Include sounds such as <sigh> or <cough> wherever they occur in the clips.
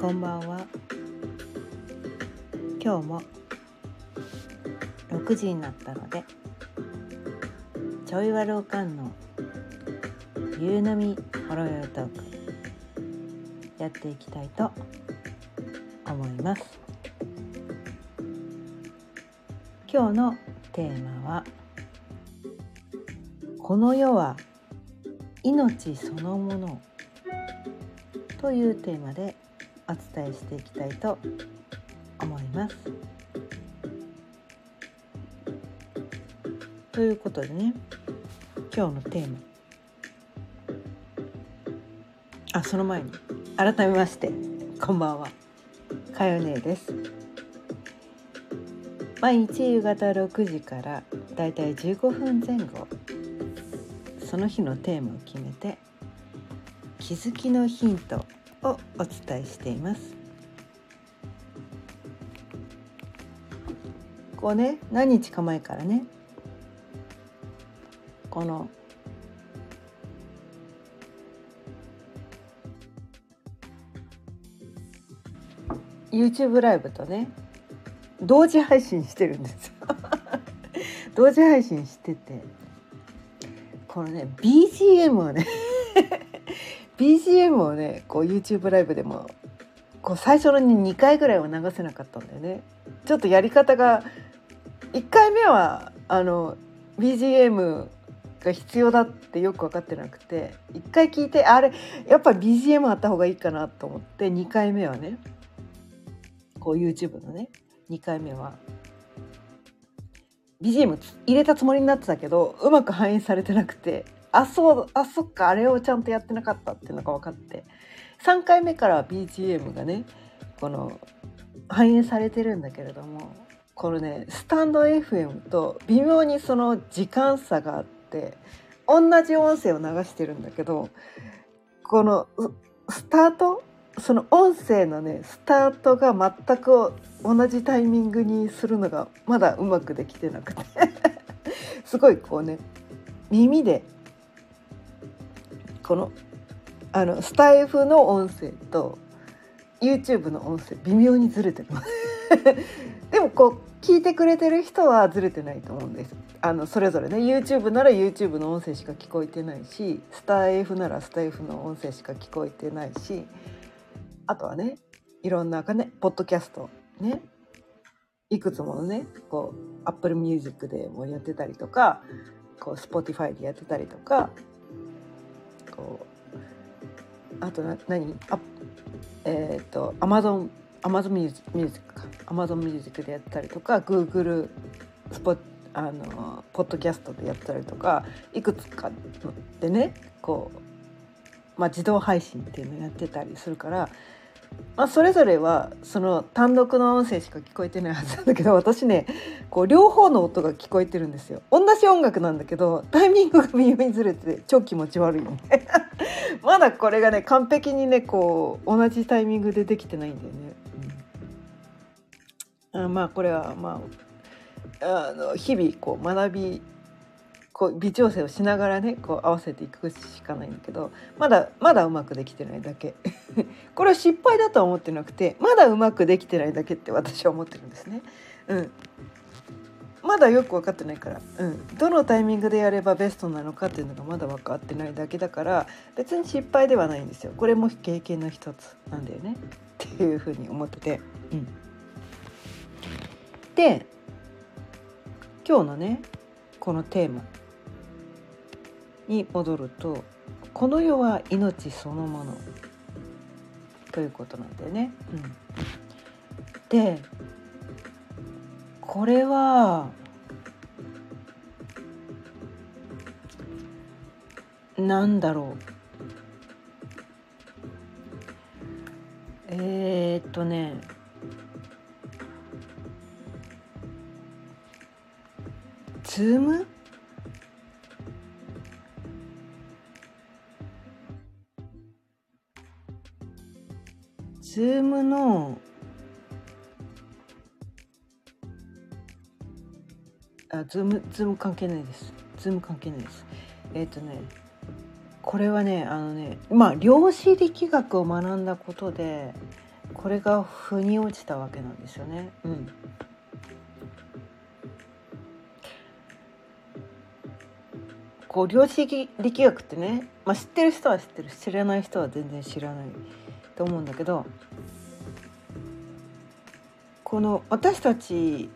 こんばんは。今日も6時になったのでちょいわろうかんの夕飲みほろよいトークやっていきたいと思います。今日のテーマはこの世は命そのものというテーマでお伝えしていきたいと思います。ということでね今日のテーマ。あその前に。改めましてこんばんは。かよねです。毎日夕方6時からだいたい15分前後。その日のテーマを決めて気づきのヒントをお伝えしています。こうね何日か前からねこの YouTube ライブとね同時配信してるんです <laughs> 同時配信しててこのね BGM をね BGM をねこう YouTube ライブでもこう最初の2回ぐらいは流せなかったんだよね。ちょっとやり方が1回目はあの BGM が必要だってよく分かってなくて1回聞いてあれやっぱ BGM あった方がいいかなと思って2回目はねこう YouTube のね2回目は BGM 入れたつもりになってたけどうまく反映されてなくてあそうあそっかあれをちゃんとやってなかったっていうのが分かって。3回目から BGM がねこの反映されてるんだけれどもこのねスタンド FM と微妙にその時間差があって同じ音声を流してるんだけどこのスタートその音声のねスタートが全く同じタイミングにするのがまだうまくできてなくて。<laughs> すごいこうね耳でこのあのスタイフの音声と YouTube の音声微妙にずれてます <laughs> でもこう聞いてくれてる人はずれてないと思うんです。あのそれぞれね YouTube なら YouTube の音声しか聞こえてないしスタイフならスタイフの音声しか聞こえてないしあとはねいろんなねポッドキャストねいくつものねこう Apple Music でもやってたりとかこう Spotify でやってたりとかとあとな何？あえっ、ー、とアマゾンアマゾンミュージックか。アマゾンミュージックでやったりとかグーグルスポあのポッドキャストでやったりとかいくつかでねこう、まあ、自動配信っていうのやってたりするからまあ、それぞれはその単独の音声しか聞こえてないはずなんだけど <laughs> 私ねこう両方の音が聞こえてるんですよ。同じ音楽なんだけどタイミングが微妙にずれて超気持ち悪いよね。<laughs> まだこれがね完璧にねこう同じタイミングでできてないんだよね、うん、あまあこれはまああの日々こう学びこう微調整をしながらねこう合わせていくしかないんだけどまだまだうまくできてないだけ。<laughs> これは失敗だとは思ってなくてまだうまくできてないだけって私は思ってるんですね。うん、まだよく分かってないから、うん、どのタイミングでやればベストなのかっていうのがまだ分かってないだけだから別に失敗ではないんですよ。これも経験の一つなんだよね。っていうふうに思ってて。うん、で今日のねこのテーマ。に戻るとこの世は命そのもの。ということなんだよね。うん、でこれはなんだろう。えー、っとね。ズーム？ズームのあズームズーム関係ないです。ズーム関係ないです。えっ、ー、とねこれはねあのねまあ量子力学を学んだことでこれが腑に落ちたわけなんですよね。うん。こう量子力学ってね、まあ、知ってる人は知ってる。知らない人は全然知らない。と思うんだけどこの私たち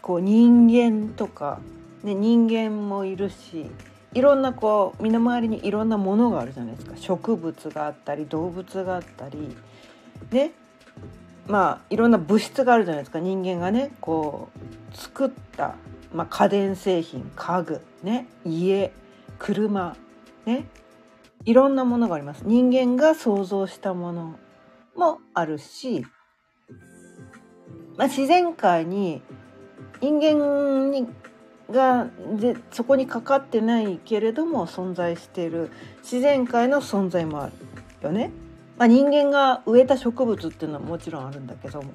こう人間とか、ね、人間もいるしいろんなこう身の回りにいろんなものがあるじゃないですか。植物があったり動物があったりねまあいろんな物質があるじゃないですか。人間がねこう作った、まあ、家電製品家具ね家車ねいろんなものがあります。人間が想像したものもあるし、まあ、自然界に人間にがでそこにかかってないけれども存在している自然界の存在もあるよね。まあ、人間が植えた植物っていうのはもちろんあるんだけども、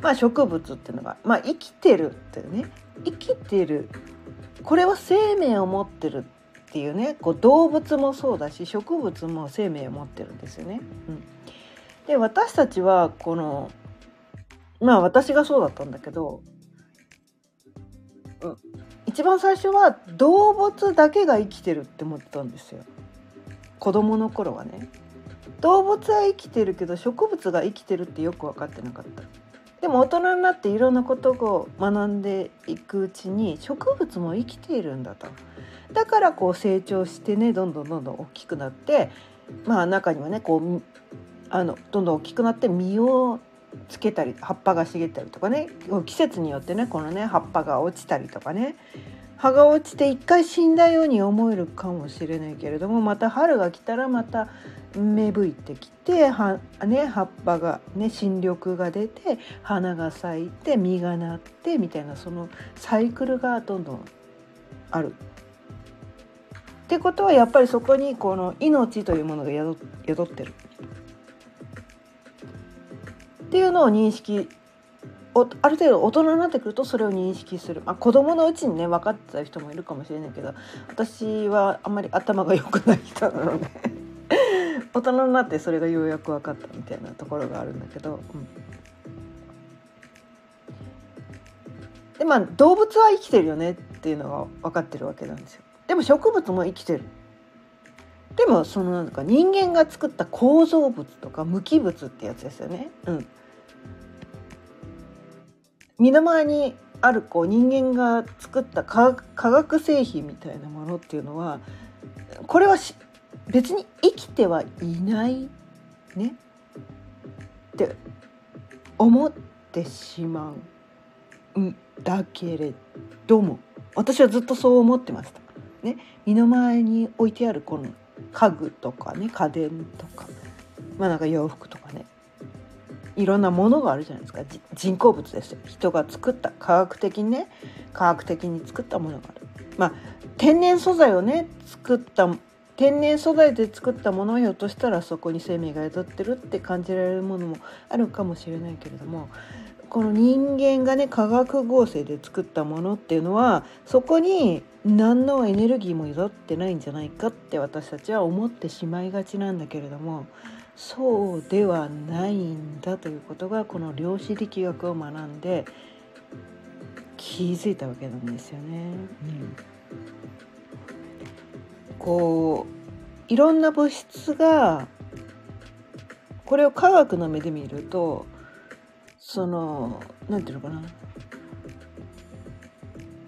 まあ、植物っていうのが、まあ、生きてるっていうね。生きてる。これは生命を持ってるっていうねこう動物もそうだし植物も生命を持ってるんですよね。うん、で私たちはこのまあ私がそうだったんだけど、うん、一番最初は動物だけが生きてるって思ってたんですよ子供の頃はね。動物は生きてるけど植物が生きてるってよく分かってなかった。でも大人になっていろんなことを学んでいくうちに植物も生きているんだと。だからこう成長してねどんどんどんどん大きくなってまあ中にはねこうあのどんどん大きくなって実をつけたり葉っぱが茂ったりとかね季節によってねこのね葉っぱが落ちたりとかね葉が落ちて一回死んだように思えるかもしれないけれどもまた春が来たらまた芽吹いてきては、ね、葉っぱが、ね、新緑が出て花が咲いて実がなってみたいなそのサイクルがどんどんある。ってことはやっぱりそこにこの命というものが宿宿ってる。っていうのを認識おある程度大人になってくるとそれを認識する、まあ、子供のうちにね分かってた人もいるかもしれないけど私はあんまり頭が良くない人なので <laughs> 大人になってそれがようやく分かったみたいなところがあるんだけど、うん、でまあ動物は生きてるよねっていうのが分かってるわけなんですよ。でも植物も生きてるでもそのなんか人間が作った構造物とか無機物ってやつですよね。うん、身の回りにあるこう人間が作った化学製品みたいなものっていうのはこれは別に生きてはいないねって思ってしまうんだけれども私はずっとそう思ってました。ね、身の前に置いてあるこの家具とかね家電とかまあなんか洋服とかねいろんなものがあるじゃないですか。人工物ですよ。人が作った科学的にね科学的に作ったものがある。まあ天然素材をね作った天然素材で作ったものをひょっとしたらそこに生命が宿ってるって感じられるものもあるかもしれないけれどもこの人間がね化学合成で作ったものっていうのはそこに何のエネルギーも宿ってないんじゃないかって私たちは思ってしまいがちなんだけれどもそうではないんだということがこの量子力学を学んで気づいたわけなんですよね。うん、こういろんな物質がこれを科学の目で見るとその何て言うのかな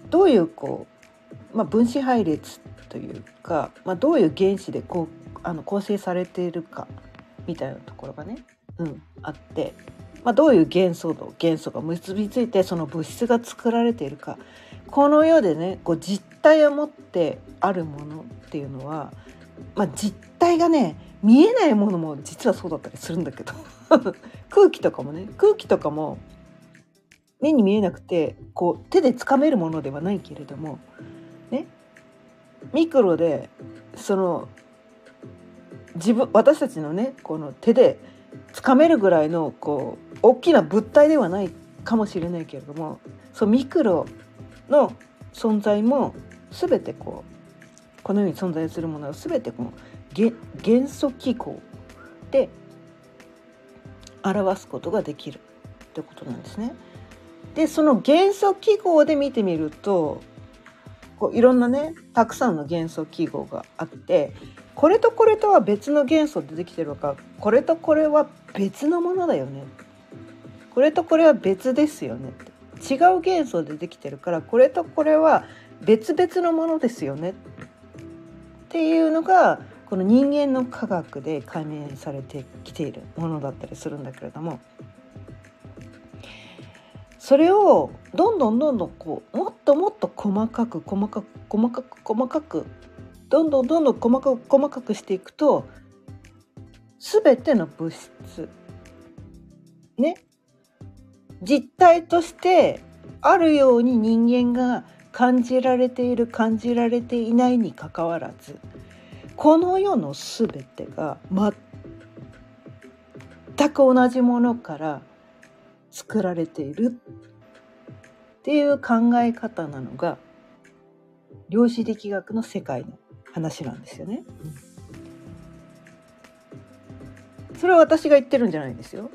どういうこう、まあ、分子配列というか、まあ、どういう原子でこうあの構成されているかみたいなところがね、うん、あって、まあ、どういう元素と元素が結びついてその物質が作られているかこの世でねこう実体を持ってあるものっていうのは、まあ、実体がね見えないものも実はそうだったりするんだけど <laughs> 空気とかもね空気とかも目に見えなくてこう手でつかめるものではないけれどもねミクロでその自分私たちのねこの手でつかめるぐらいのこう大きな物体ではないかもしれないけれどもそうミクロの存在も全てこうこのように存在するものは全てこの元素機構で表すことができるってことなんですね。でその元素記号で見てみるとこういろんなねたくさんの元素記号があってこれとこれとは別の元素でできてるかこれとこれは別のものだよね。これとこれは別ですよね。違う元素でできてるからこれとこれは別々のものですよね。っていうのがこの人間の科学で解明されてきているものだったりするんだけれども。それをどんどんどんどんこうもっともっと細かく細かく細かく細かくどんどんどんどん細かく細かくしていくと全ての物質ね実体としてあるように人間が感じられている感じられていないにかかわらずこの世の全てが全く同じものから作られている。っていう考え方なのが量子力学の世界の。話なんですよね。それは私が言ってるんじゃないですよ。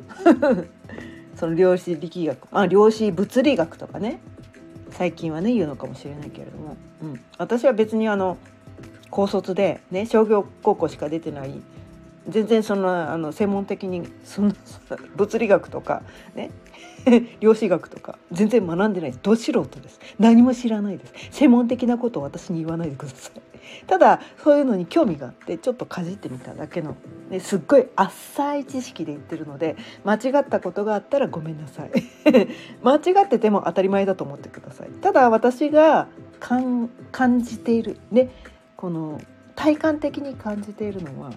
<laughs> その量子力学、あ、量子物理学とかね最近はね言うのかもしれないけれども、うん、私は別にあの高卒でね商業高校しか出てない全然そのあの専門的にその物理学とかね <laughs> 量子学とか全然学んでないど素人です。何も知らないです。専門的なことを私に言わないでください。ただそういうのに興味があってちょっとかじってみただけの、ね、すっごい浅い知識で言ってるので間違ったことがあったらごめんなさい。<laughs> 間違ってても当たり前だと思ってください。ただ私が感じているねこの体感的に感じているのは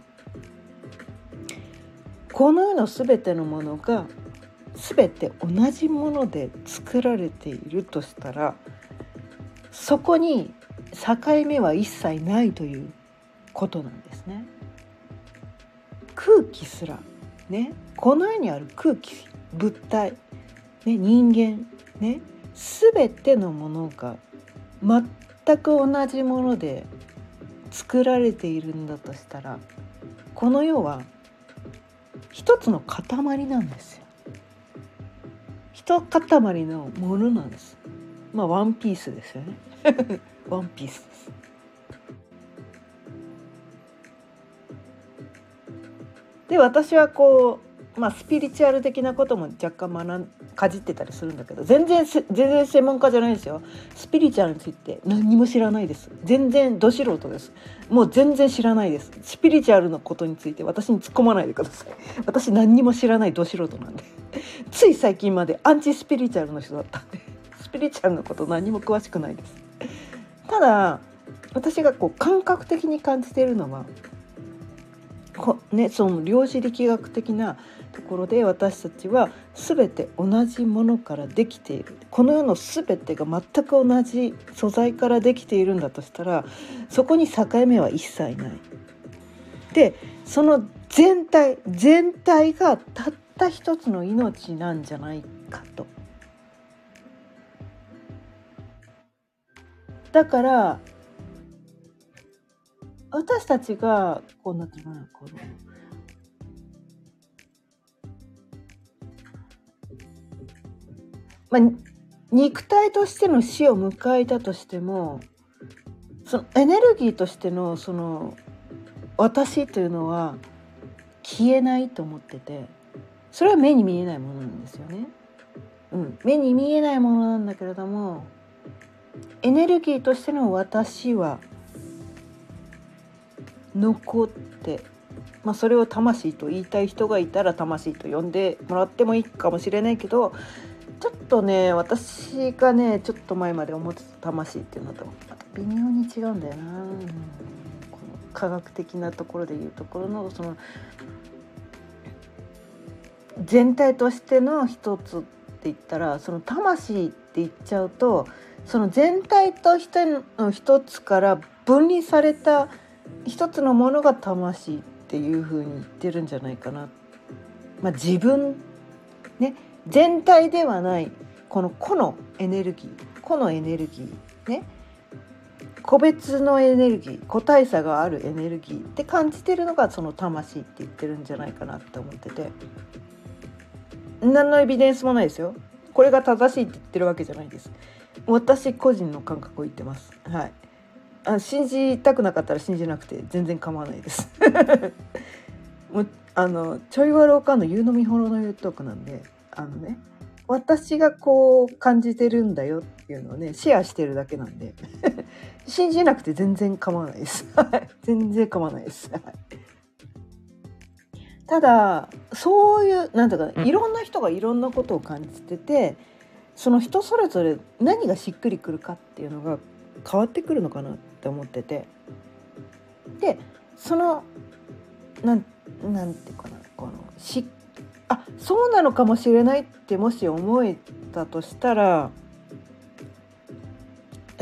この世の全てのものが全て同じもので作られているとしたらそこに境目は一切ないということなんですね。空気すらねこの世にある空気物体、ね、人間ね全てのものが全く同じもので作られているんだとしたらこの世は一つの塊なんですよ。一塊のものなんです。まあワンピースですよね。<laughs> ワンピースです。で私はこうまあスピリチュアル的なことも若干学んかじってたりするんだけど全然全然専門家じゃないですよスピリチュアルについて何も知らないです全然ど素人ですもう全然知らないですスピリチュアルのことについて私に突っ込まないでください私何にも知らないど素人なんでつい最近までアンチスピリチュアルの人だったんで <laughs> スピリチュアルのこと何も詳しくないですただ私がこう感覚的に感じているのはこね、その量子力学的なところで私たちは全て同じものからできているこの世の全てが全く同じ素材からできているんだとしたらそこに境目は一切ない。でその全体全体がたった一つの命なんじゃないかと。だから私たちがこうなってるかなこのまあ、肉体としての死を迎えたとしてもそのエネルギーとしてのその私というのは消えないと思っててそれは目に見えないものなんですよね。うん、目に見えないものなんだけれどもエネルギーとしての私は残って、まあ、それを魂と言いたい人がいたら魂と呼んでもらってもいいかもしれないけどちょっとね私がねちょっと前まで思ってた魂っていうのと微妙に違うんだよな、うん、この科学的なところでいうところのその全体としての一つって言ったらその魂って言っちゃうとその全体としての一つから分離された一つのものが魂っていうふうに言ってるんじゃないかな。まあ、自分ね全体ではないこの個のエネルギー個のエネルギーね個別のエネルギー個体差があるエネルギーって感じてるのがその魂って言ってるんじゃないかなって思ってて何のエビデンスもないですよ。これが正しいって言ってるわけじゃないです。私個人の感覚を言ってます。はい。あ信じたくなかったら信じなくて全然構わないです。<laughs> もうあのちょいわろうかの言うのみほろの言うトークなんであのね私がこう感じてるんだよっていうのをねシェアしてるだけなんで <laughs> 信じなくて全然構わないです。全然構わないです。ただそういうなんだかいろんな人がいろんなことを感じててその人それぞれ何がしっくりくるかっていうのが変わってくるのかなって思ってて。でそのなんなんていうかなこのしあそうなのかもしれないってもし思えたとしたら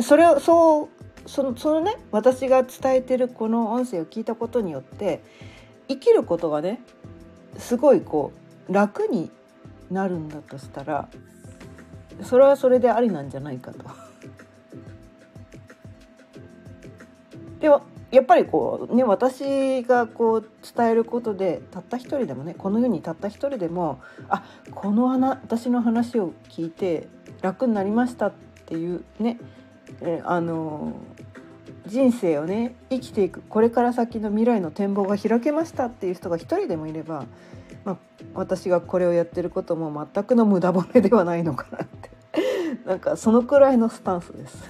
それをそうそのそのね私が伝えてるこの音声を聞いたことによって生きることがねすごいこう楽になるんだとしたらそれはそれでありなんじゃないかと。<laughs> ではやっぱりこうね私がこう伝えることでたった一人でもねこの世にたった一人でもあこの私の話を聞いて楽になりましたっていうねえあの人生をね生きていくこれから先の未来の展望が開けましたっていう人が一人でもいれば、まあ、私がこれをやってることも全くの無駄骨ではないのかなって <laughs> なんかそのくらいのスタンスです。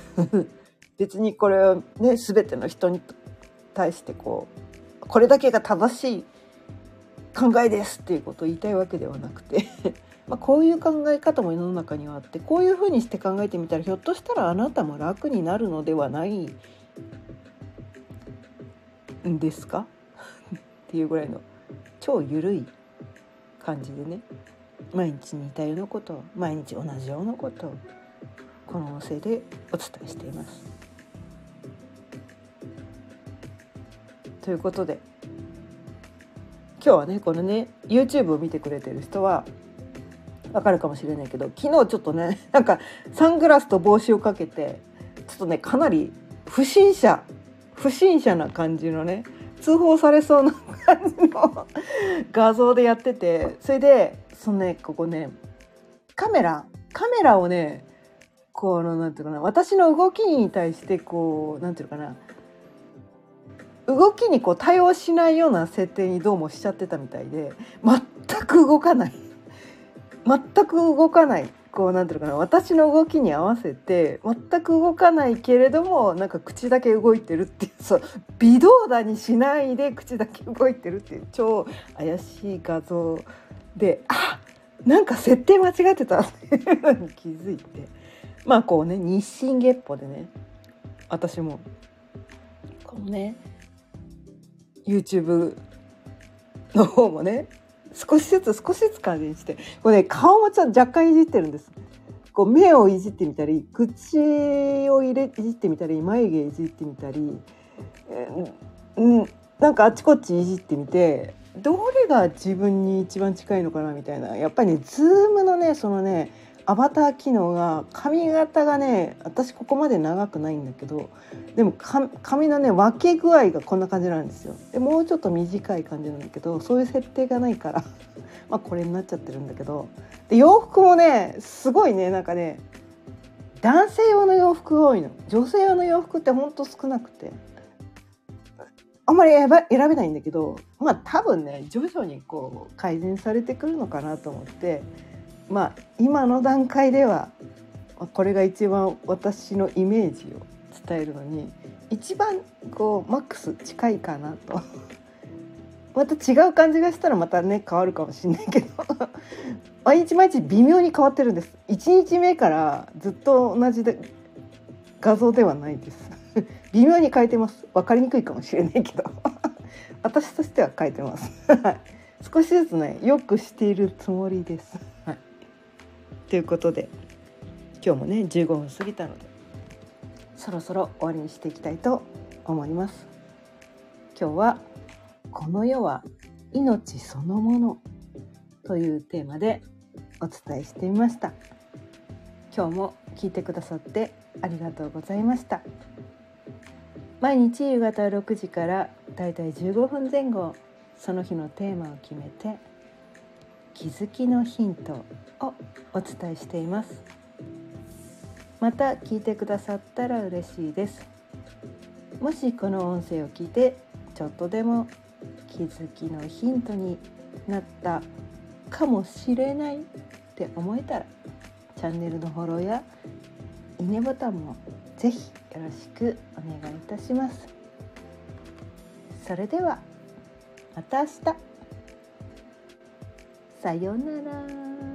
<laughs> 別にこれはね全ての人に対してこうこれだけが正しい考えですっていうことを言いたいわけではなくて <laughs> まこういう考え方も世の中にはあってこういうふうにして考えてみたらひょっとしたらあなたも楽になるのではないんですか？っていうぐらいの超ゆるい感じでね毎日似たようなこと毎日同じようなことをこの音声でお伝えしています。ということで今日はねこのね YouTube を見てくれてる人はわかるかもしれないけど昨日ちょっとねなんかサングラスと帽子をかけてちょっとねかなり不審者不審者な感じのね通報されそうな感じの画像でやっててそれでそのねここねカメラカメラをねこのなんていうかな私の動きに対してこうなんていうかな動きにこう対応しないような設定にどうもしちゃってたみたいで全く動かない。全く動かない。こうなんていうかな私の動きに合わせて全く動かないけれどもなんか口だけ動いてるっていうそう微動だにしないで口だけ動いてるっていう超怪しい画像であなんか設定間違ってたっていうのに気づいてまあこうね日進月歩でね私もこのね YouTube の方もね少しずつ少しずつ感じにしてこれね顔もちょっと若干いじってるんです。こう目をいじってみたり口を入れいじってみたり眉毛いじってみたり、うん、なんかあっちこっちいじってみてどれが自分に一番近いのかなみたいなやっぱりねズームのねそのねアバター機能が髪型がね私ここまで長くないんだけどでも髪のね分け具合がこんな感じなんですよ。でもうちょっと短い感じなんだけどそういう設定がないから <laughs> まあこれになっちゃってるんだけど。で洋服もねすごいねなんかね男性用の洋服が多いの。女性用の洋服ってほんと少なくて。あんまり選べないんだけどまあ多分ね徐々にこう改善されてくるのかなと思って。まあ今の段階ではこれが一番私のイメージを伝えるのに一番こうマックス近いかなと。<laughs> また違う感じがしたらまたね変わるかもしれないけど。<laughs> 毎日毎日微妙に変わってるんです。1日目からずっと同じで画像ではないです。<laughs> 微妙に変えてます。分かりにくいかもしれないけど。私としては変えてます。少しずつねよくしているつもりです。ということで今日もね15分過ぎたのでそろそろ終わりにしていきたいと思います。今日はこの世は命そのものというテーマでお伝えしてみました。今日も聞いてくださってありがとうございました。毎日夕方6時からだいたい15分前後その日のテーマを決めて気づきのヒントをお伝えしています。また聞いてくださったら嬉しいです。もしこの音声を聞いてちょっとでも気づきのヒントになったかもしれないって思えたらチャンネルのフォローやいいねボタンもぜひよろしくお願いいたします。それではまた明日。さようなら。